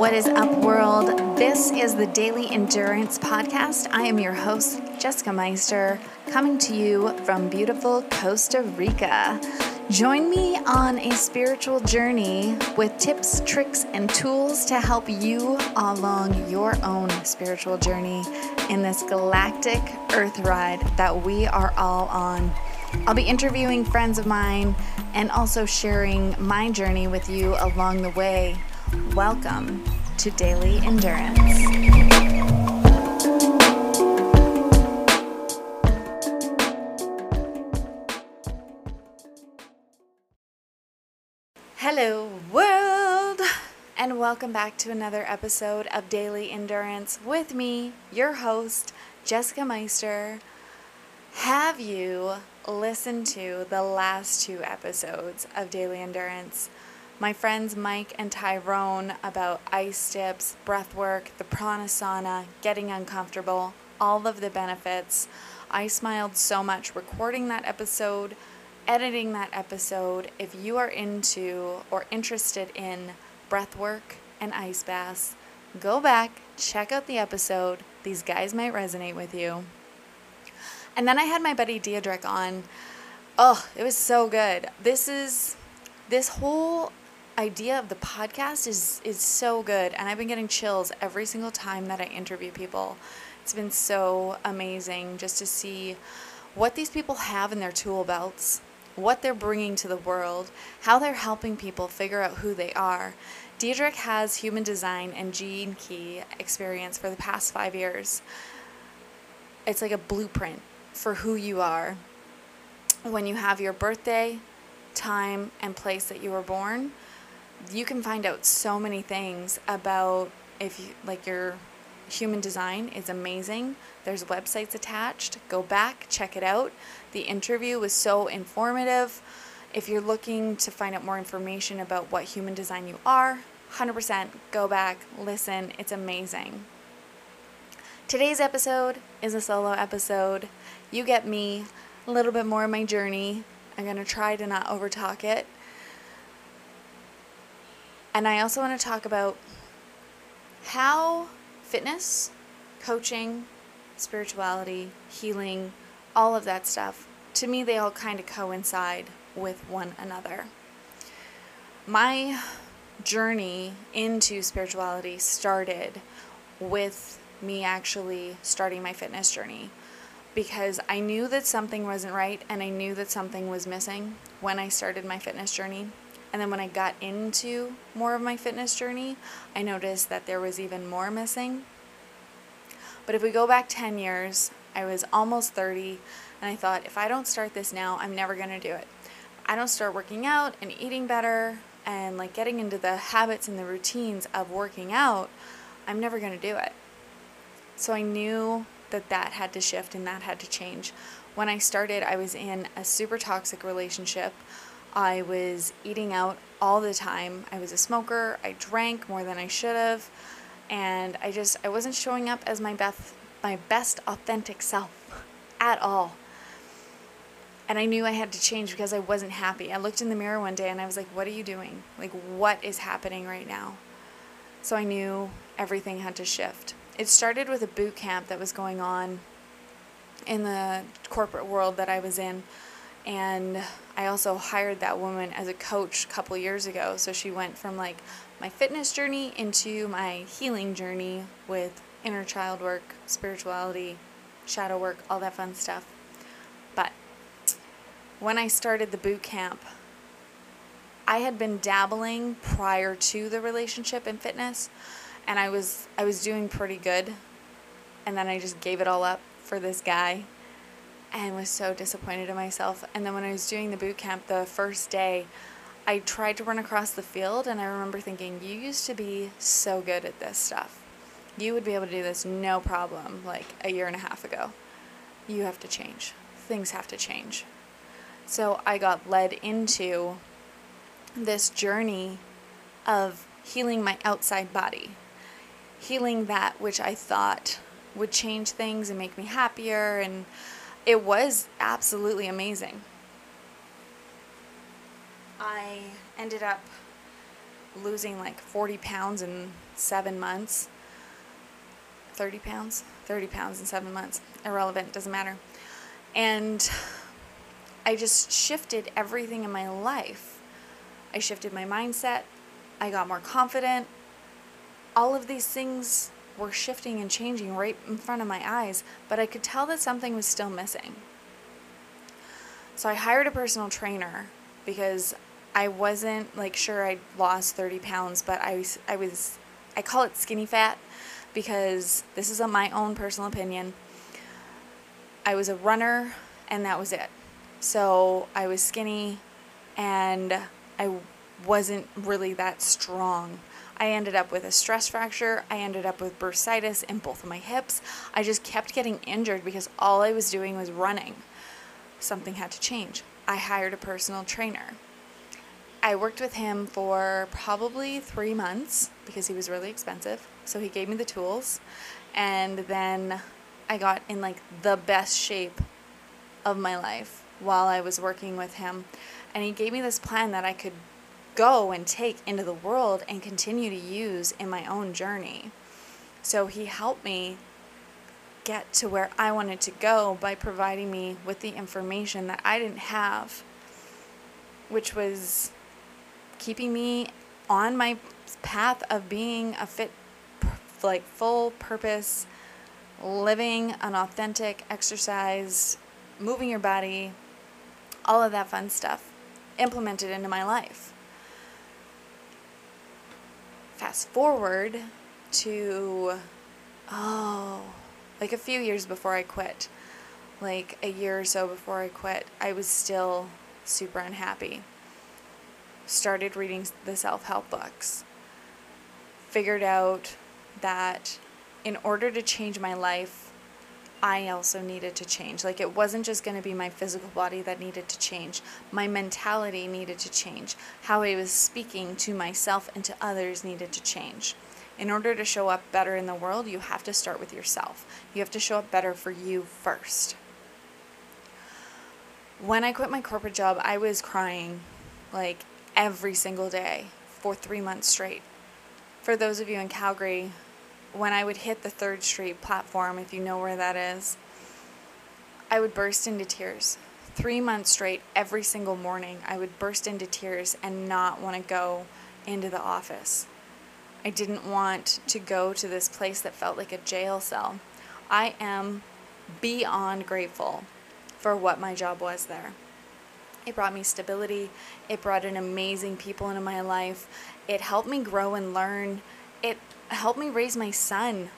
What is up, world? This is the Daily Endurance Podcast. I am your host, Jessica Meister, coming to you from beautiful Costa Rica. Join me on a spiritual journey with tips, tricks, and tools to help you along your own spiritual journey in this galactic earth ride that we are all on. I'll be interviewing friends of mine and also sharing my journey with you along the way. Welcome to Daily Endurance. Hello, world, and welcome back to another episode of Daily Endurance with me, your host, Jessica Meister. Have you listened to the last two episodes of Daily Endurance? My friends Mike and Tyrone about ice dips, breath work, the prana sauna, getting uncomfortable, all of the benefits. I smiled so much recording that episode, editing that episode. If you are into or interested in breath work and ice baths, go back, check out the episode. These guys might resonate with you. And then I had my buddy Diedrich on. Oh, it was so good. This is this whole idea of the podcast is is so good and I've been getting chills every single time that I interview people. It's been so amazing just to see what these people have in their tool belts, what they're bringing to the world, how they're helping people figure out who they are. Diedrich has human design and gene key experience for the past 5 years. It's like a blueprint for who you are when you have your birthday, time, and place that you were born. You can find out so many things about if you like your human design is amazing. There's websites attached. Go back, check it out. The interview was so informative. If you're looking to find out more information about what human design you are, 100% go back, listen. It's amazing. Today's episode is a solo episode. You get me, a little bit more of my journey. I'm going to try to not overtalk it. And I also want to talk about how fitness, coaching, spirituality, healing, all of that stuff, to me, they all kind of coincide with one another. My journey into spirituality started with me actually starting my fitness journey because I knew that something wasn't right and I knew that something was missing when I started my fitness journey. And then when I got into more of my fitness journey, I noticed that there was even more missing. But if we go back 10 years, I was almost 30 and I thought if I don't start this now, I'm never going to do it. I don't start working out and eating better and like getting into the habits and the routines of working out, I'm never going to do it. So I knew that that had to shift and that had to change. When I started, I was in a super toxic relationship. I was eating out all the time. I was a smoker. I drank more than I should have. And I just I wasn't showing up as my best my best authentic self at all. And I knew I had to change because I wasn't happy. I looked in the mirror one day and I was like, "What are you doing? Like what is happening right now?" So I knew everything had to shift it started with a boot camp that was going on in the corporate world that I was in. And I also hired that woman as a coach a couple years ago. So she went from like my fitness journey into my healing journey with inner child work, spirituality, shadow work, all that fun stuff. But when I started the boot camp, I had been dabbling prior to the relationship in fitness and I was I was doing pretty good and then I just gave it all up for this guy and was so disappointed in myself. And then when I was doing the boot camp the first day, I tried to run across the field and I remember thinking, you used to be so good at this stuff. You would be able to do this no problem like a year and a half ago. You have to change. Things have to change. So I got led into this journey of healing my outside body healing that which I thought would change things and make me happier. And it was absolutely amazing. I ended up losing like 40 pounds in seven months. 30 pounds? 30 pounds in seven months. Irrelevant, doesn't matter. And I just shifted everything in my life. I shifted my mindset. I got more confident. All of these things were shifting and changing right in front of my eyes, but I could tell that something was still missing. So I hired a personal trainer because I wasn't like sure I'd lost 30 pounds, but I was, I was, I call it skinny fat because this is a, my own personal opinion. I was a runner and that was it. So I was skinny and I wasn't really that strong. I ended up with a stress fracture. I ended up with bursitis in both of my hips. I just kept getting injured because all I was doing was running. Something had to change. I hired a personal trainer. I worked with him for probably three months because he was really expensive. So he gave me the tools. And then I got in like the best shape of my life while I was working with him. And he gave me this plan that I could go and take into the world and continue to use in my own journey. So he helped me get to where I wanted to go by providing me with the information that I didn't have, which was keeping me on my path of being a fit, like full purpose, living an authentic exercise, moving your body, all of that fun stuff implemented into my life. Fast forward to, oh, like a few years before I quit, like a year or so before I quit, I was still super unhappy started reading the self help books. Figured out that in order to change my life, I also needed to change. Like it wasn't just going to be my physical body that needed to change. My mentality needed to change. How I was speaking to myself and to others needed to change. In order to show up better in the world, you have to start with yourself. You have to show up better for you first. When I quit my corporate job, I was crying like every single day for three months straight. For those of you in Calgary, when I would hit the Third Street platform, if you know where that is, I would burst into tears. Three months straight, every single morning, I would burst into tears and not want to go into the office. I didn't want to go to this place that felt like a jail cell. I am beyond grateful for what my job was there. It brought me stability. It brought in amazing people into my life. It helped me grow and learn. It helped me raise my son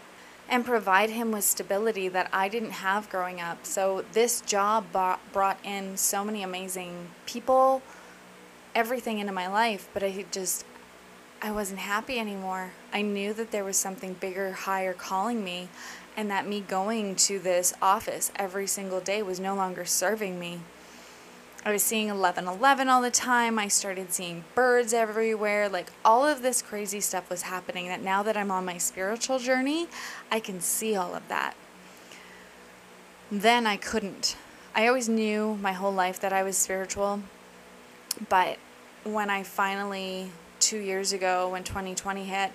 and provide him with stability that I didn't have growing up. So this job brought in so many amazing people, everything into my life, but I just I wasn't happy anymore. I knew that there was something bigger, higher calling me, and that me going to this office every single day was no longer serving me. I was seeing 1111 all the time. I started seeing birds everywhere. Like all of this crazy stuff was happening that now that I'm on my spiritual journey, I can see all of that. Then I couldn't. I always knew my whole life that I was spiritual, but when I finally 2 years ago when 2020 hit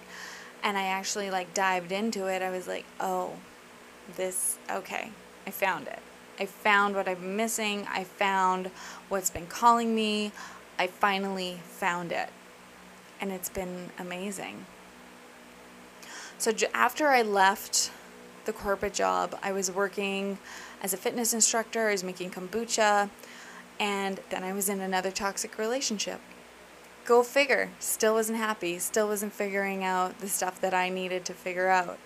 and I actually like dived into it, I was like, "Oh, this okay. I found it." I found what I'm missing. I found what's been calling me. I finally found it. And it's been amazing. So after I left the corporate job, I was working as a fitness instructor, I was making kombucha, and then I was in another toxic relationship. Go figure. Still wasn't happy. Still wasn't figuring out the stuff that I needed to figure out.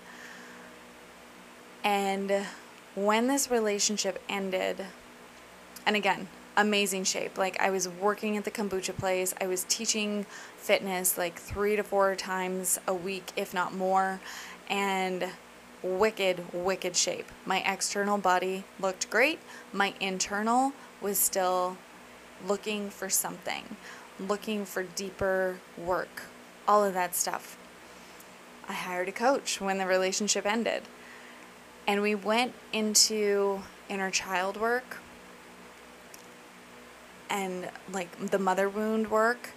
And when this relationship ended, and again, amazing shape. Like I was working at the kombucha place, I was teaching fitness like three to four times a week, if not more, and wicked, wicked shape. My external body looked great, my internal was still looking for something, looking for deeper work, all of that stuff. I hired a coach when the relationship ended. And we went into inner child work and like the mother wound work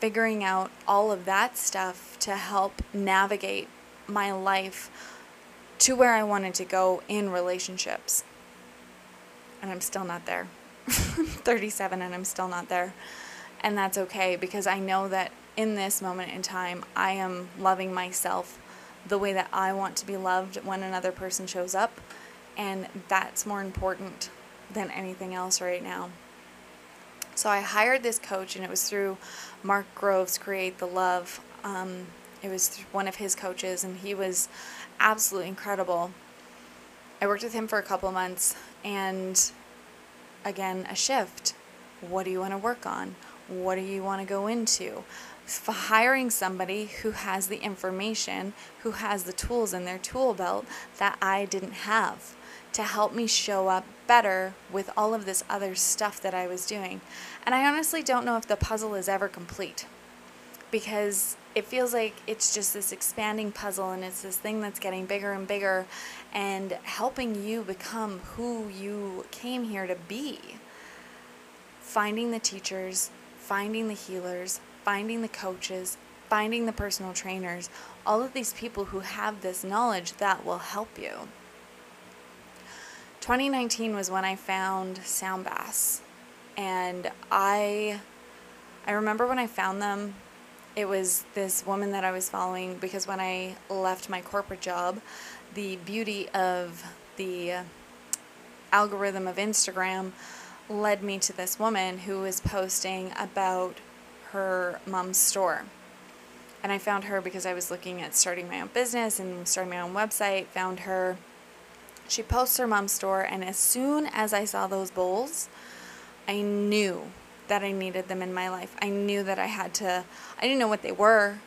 figuring out all of that stuff to help navigate my life to where I wanted to go in relationships. And I'm still not there. 37 and I'm still not there. And that's okay because I know that in this moment in time, I am loving myself the way that I want to be loved when another person shows up. And that's more important than anything else right now. So I hired this coach, and it was through Mark Groves Create the Love. Um, it was one of his coaches, and he was absolutely incredible. I worked with him for a couple months, and again, a shift. What do you want to work on? What do you want to go into? Hiring somebody who has the information, who has the tools in their tool belt that I didn't have to help me show up better with all of this other stuff that I was doing. And I honestly don't know if the puzzle is ever complete because it feels like it's just this expanding puzzle and it's this thing that's getting bigger and bigger and helping you become who you came here to be. Finding the teachers, finding the healers, finding the coaches, finding the personal trainers, all of these people who have this knowledge that will help you. 2019 was when I found Sound Baths, and I I remember when I found them, it was this woman that I was following because when I left my corporate job, the beauty of the algorithm of Instagram led me to this woman who was posting about her mom's store. And I found her because I was looking at starting my own business and starting my own website, found her she posts her mom's store, and as soon as I saw those bowls, I knew that I needed them in my life. I knew that I had to, I didn't know what they were,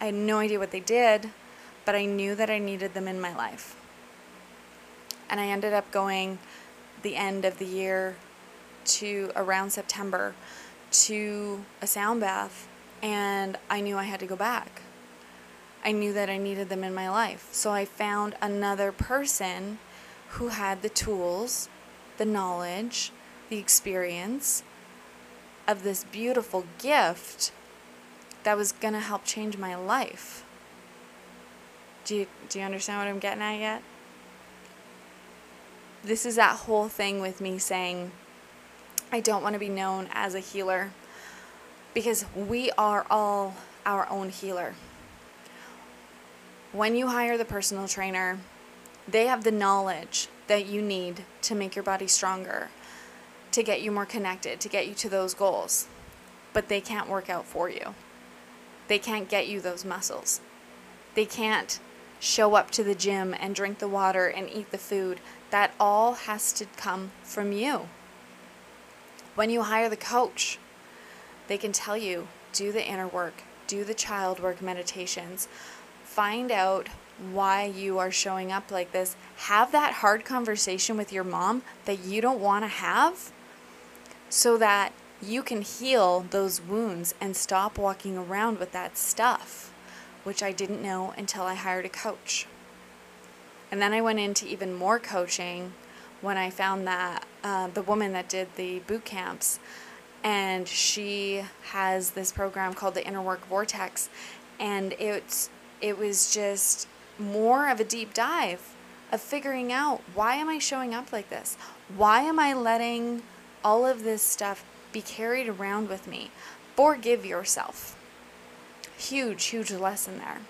I had no idea what they did, but I knew that I needed them in my life. And I ended up going the end of the year to around September to a sound bath, and I knew I had to go back. I knew that I needed them in my life. So I found another person who had the tools, the knowledge, the experience of this beautiful gift that was going to help change my life. Do you, do you understand what I'm getting at yet? This is that whole thing with me saying, I don't want to be known as a healer because we are all our own healer. When you hire the personal trainer, they have the knowledge that you need to make your body stronger, to get you more connected, to get you to those goals. But they can't work out for you. They can't get you those muscles. They can't show up to the gym and drink the water and eat the food. That all has to come from you. When you hire the coach, they can tell you do the inner work, do the child work meditations, find out why you are showing up like this. Have that hard conversation with your mom that you don't want to have so that you can heal those wounds and stop walking around with that stuff, which I didn't know until I hired a coach. And then I went into even more coaching when I found that uh, the woman that did the boot camps, and she has this program called the Inner Work Vortex, and it's it was just more of a deep dive of figuring out why am I showing up like this? Why am I letting all of this stuff be carried around with me? Forgive yourself. Huge, huge lesson there.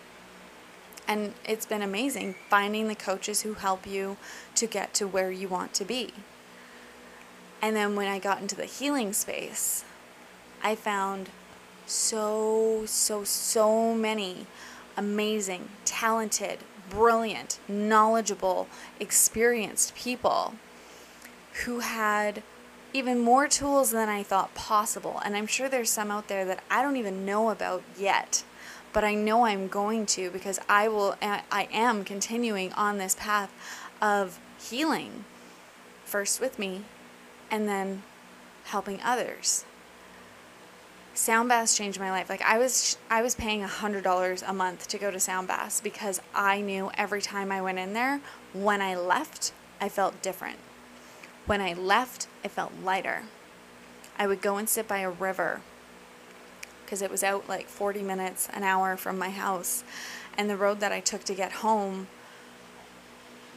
And it's been amazing finding the coaches who help you to get to where you want to be. And then when I got into the healing space, I found so, so, so many amazing, talented, brilliant, knowledgeable, experienced people who had even more tools than I thought possible. And I'm sure there's some out there that I don't even know about yet. But I know I'm going to because I will I am continuing on this path of healing first with me and then helping others. Sound baths changed my life. Like i was i was paying a hundred dollars a month to go to sound baths because i knew every time i went in there when i left i felt different. When i left i felt lighter. I would go and sit by a river because it was out like 40 minutes, an hour from my house. And the road that I took to get home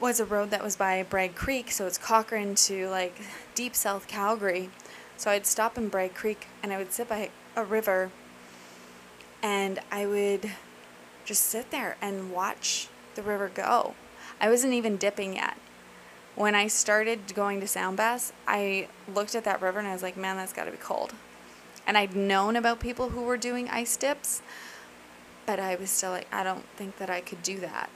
was a road that was by Bragg Creek, so it's Cochrane to like deep South Calgary. So I'd stop in Bragg Creek and I would sit by a river and I would just sit there and watch the river go. I wasn't even dipping yet. When I started going to sound baths, I looked at that river and I was like, man, that's got to be cold. And I'd known about people who were doing ice dips, but I was still like, I don't think that I could do that.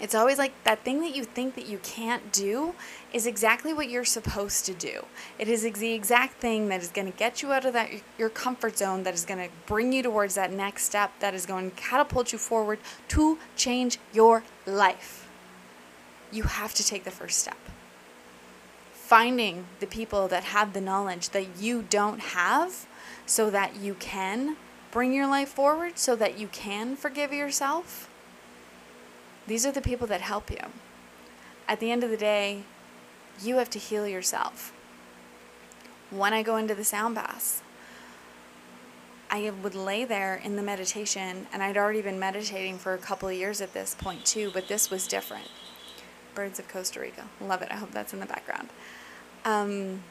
It's always like that thing that you think that you can't do is exactly what you're supposed to do. It is the exact thing that is going to get you out of that your comfort zone that is going to bring you towards that next step that is going to catapult you forward to change your life. You have to take the first step. Finding the people that have the knowledge that you don't have so that you can bring your life forward so that you can forgive yourself these are the people that help you. At the end of the day, you have to heal yourself. When I go into the sound baths, I would lay there in the meditation, and I'd already been meditating for a couple of years at this point too, but this was different. Birds of Costa Rica. Love it. I hope that's in the background. Um,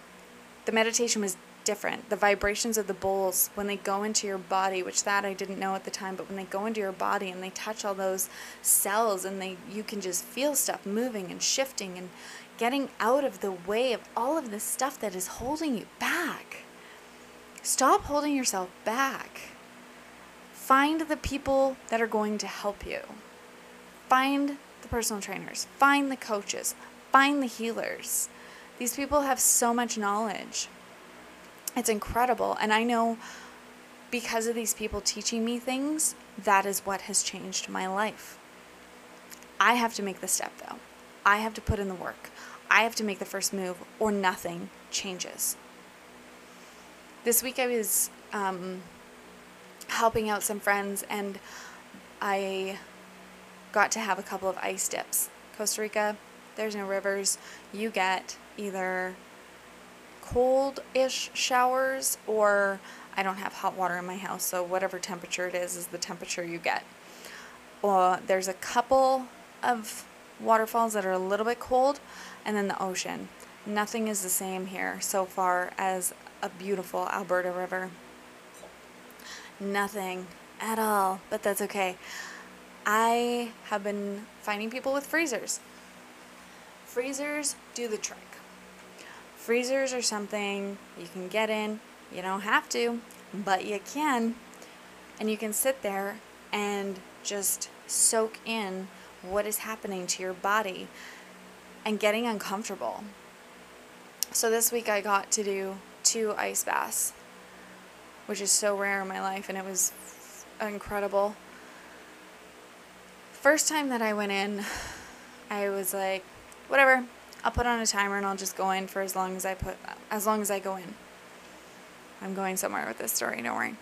the meditation was different. The vibrations of the bowls when they go into your body, which that I didn't know at the time, but when they go into your body and they touch all those cells and they you can just feel stuff moving and shifting and getting out of the way of all of the stuff that is holding you back. Stop holding yourself back. Find the people that are going to help you. Find the personal trainers, find the coaches, find the healers. These people have so much knowledge. It's incredible. And I know because of these people teaching me things, that is what has changed my life. I have to make the step though. I have to put in the work. I have to make the first move or nothing changes. This week I was um, helping out some friends and I got to have a couple of ice dips. Costa Rica, there's no rivers. You get either cold ish showers, or I don't have hot water in my house, so whatever temperature it is, is the temperature you get. Uh, there's a couple of waterfalls that are a little bit cold, and then the ocean. Nothing is the same here so far as a beautiful Alberta river. Nothing at all, but that's okay. I have been finding people with freezers. Freezers do the trick freezers are something you can get in. You don't have to, but you can. And you can sit there and just soak in what is happening to your body and getting uncomfortable. So this week I got to do two ice baths, which is so rare in my life, and it was incredible. First time that I went in, I was like, whatever, I'll put on a timer and I'll just go in for as long as I put as long as I go in. I'm going somewhere with this story, don't worry.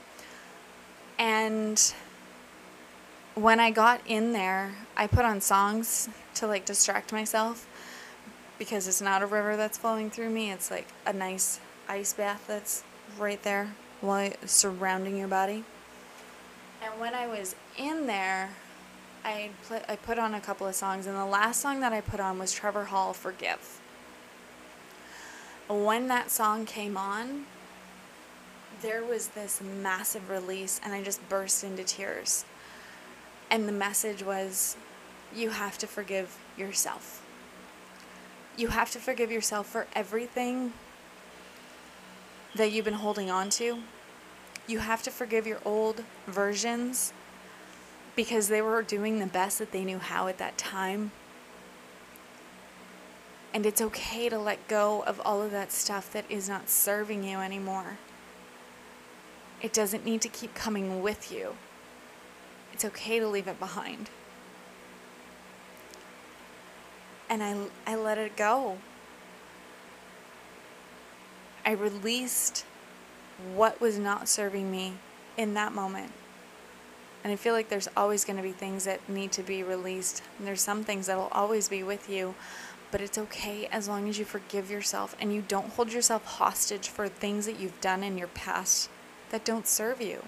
And when I got in there, I put on songs to like distract myself because it's not a river that's flowing through me. It's like a nice ice bath that's right there while surrounding your body. And when I was in there, I put I put on a couple of songs, and the last song that I put on was Trevor Hall "Forgive." When that song came on, there was this massive release, and I just burst into tears. And the message was, you have to forgive yourself. You have to forgive yourself for everything that you've been holding on to. You have to forgive your old versions because they were doing the best that they knew how at that time. And it's okay to let go of all of that stuff that is not serving you anymore. It doesn't need to keep coming with you. It's okay to leave it behind. And I, I let it go. I released what was not serving me in that moment. And I feel like there's always going to be things that need to be released. And there's some things that will always be with you. But it's okay as long as you forgive yourself and you don't hold yourself hostage for things that you've done in your past that don't serve you,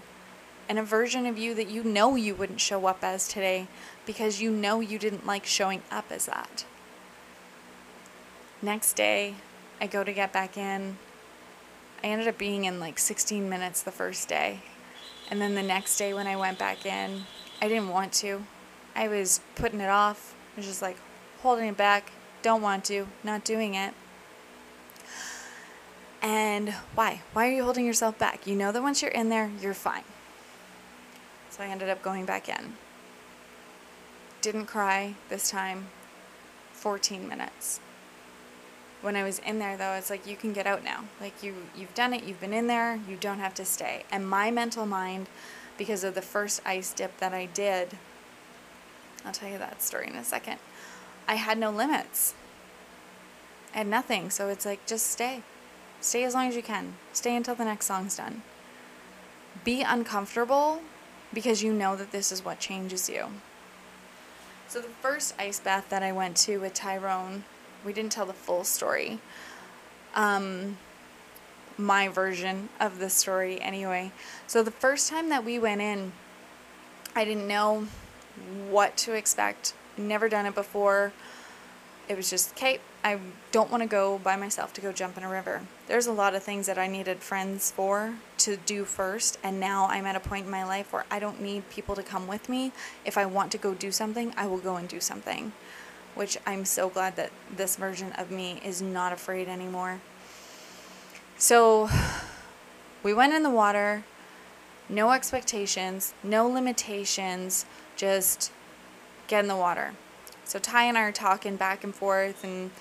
and a version of you that you know you wouldn't show up as today because you know you didn't like showing up as that. Next day, I go to get back in. I ended up being in like 16 minutes the first day. And then the next day, when I went back in, I didn't want to. I was putting it off. I was just like holding it back. Don't want to. Not doing it. And why? Why are you holding yourself back? You know that once you're in there, you're fine. So I ended up going back in. Didn't cry this time. 14 minutes. When I was in there though, it's like you can get out now. Like you you've done it, you've been in there, you don't have to stay. And my mental mind because of the first ice dip that I did, I'll tell you that story in a second. I had no limits. I had nothing. So it's like just stay. Stay as long as you can. Stay until the next song's done. Be uncomfortable because you know that this is what changes you. So, the first ice bath that I went to with Tyrone, we didn't tell the full story. Um, my version of the story, anyway. So, the first time that we went in, I didn't know what to expect. Never done it before. It was just, okay, I don't want to go by myself to go jump in a river. There's a lot of things that I needed friends for to do first, and now I'm at a point in my life where I don't need people to come with me. If I want to go do something, I will go and do something, which I'm so glad that this version of me is not afraid anymore. So we went in the water, no expectations, no limitations, just get in the water. So Ty and I are talking back and forth and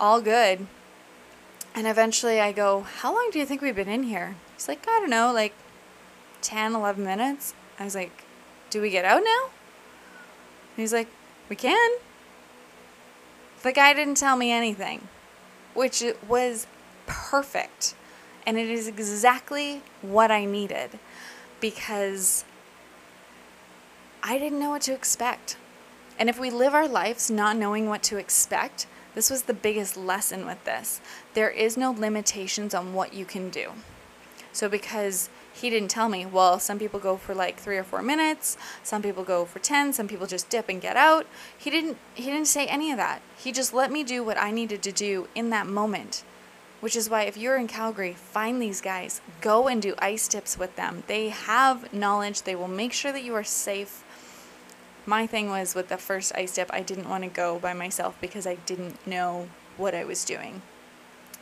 all good. And eventually I go, How long do you think we've been in here? He's like, I don't know, like 10, 11 minutes. I was like, Do we get out now? He's like, We can. The guy didn't tell me anything, which was perfect. And it is exactly what I needed because I didn't know what to expect. And if we live our lives not knowing what to expect, this was the biggest lesson with this. There is no limitations on what you can do. So because he didn't tell me, well, some people go for like 3 or 4 minutes, some people go for 10, some people just dip and get out. He didn't he didn't say any of that. He just let me do what I needed to do in that moment. Which is why if you're in Calgary, find these guys, go and do ice dips with them. They have knowledge, they will make sure that you are safe my thing was with the first ice dip, I didn't want to go by myself because I didn't know what I was doing.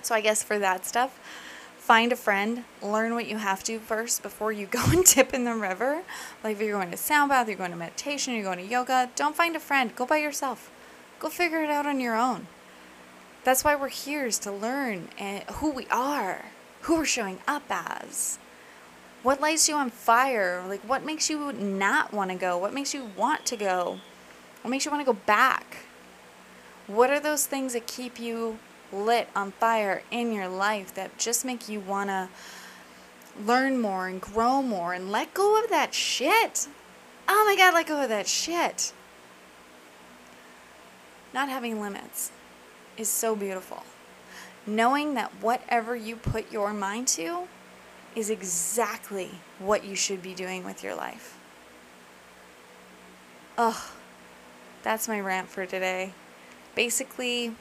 So I guess for that stuff, find a friend, learn what you have to first before you go and dip in the river. Like if you're going to sound bath, you're going to meditation, you're going to yoga, don't find a friend, go by yourself. Go figure it out on your own. That's why we're here is to learn and who we are, who we're showing up as. What lights you on fire? Like, what makes you not want to go? What makes you want to go? What makes you want to go back? What are those things that keep you lit on fire in your life that just make you want to learn more and grow more and let go of that shit? Oh my God, let go of that shit. Not having limits is so beautiful. Knowing that whatever you put your mind to, is exactly what you should be doing with your life. Ugh, that's my rant for today. Basically,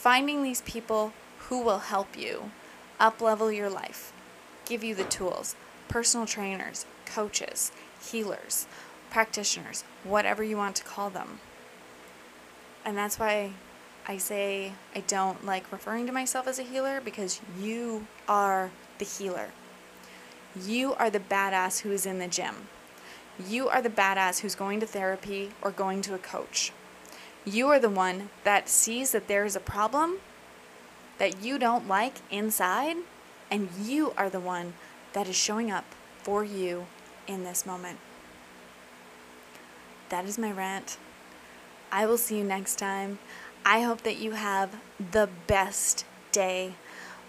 finding these people who will help you up level your life, give you the tools, personal trainers, coaches, healers, practitioners, whatever you want to call them. And that's why I say I don't like referring to myself as a healer because you are the healer. You are the badass who is in the gym. You are the badass who's going to therapy or going to a coach. You are the one that sees that there is a problem that you don't like inside, and you are the one that is showing up for you in this moment. That is my rant. I will see you next time. I hope that you have the best day.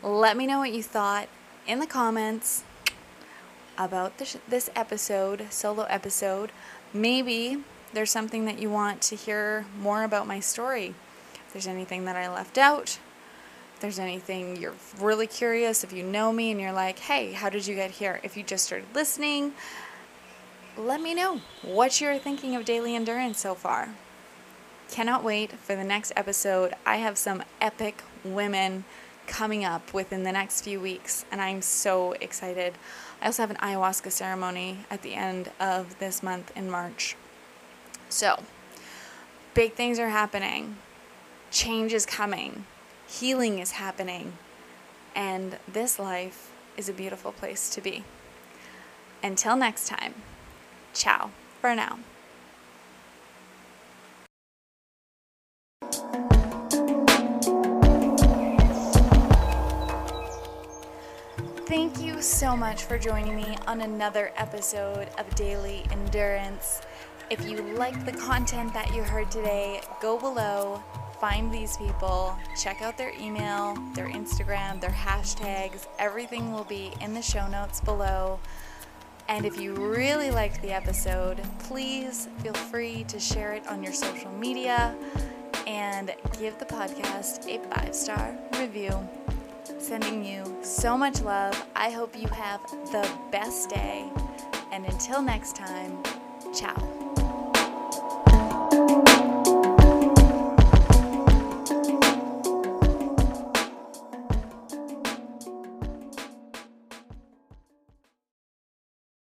Let me know what you thought in the comments about this, this episode, solo episode. Maybe there's something that you want to hear more about my story. If there's anything that I left out, if there's anything you're really curious, if you know me and you're like, hey, how did you get here? If you just started listening, let me know what you're thinking of daily endurance so far. Cannot wait for the next episode. I have some epic women coming up within the next few weeks, and I'm so excited. I also have an ayahuasca ceremony at the end of this month in March. So, big things are happening, change is coming, healing is happening, and this life is a beautiful place to be. Until next time, ciao for now. Thank you so much for joining me on another episode of Daily Endurance. If you liked the content that you heard today, go below, find these people, check out their email, their Instagram, their hashtags. Everything will be in the show notes below. And if you really liked the episode, please feel free to share it on your social media and give the podcast a five star review. Sending you so much love. I hope you have the best day. And until next time, ciao.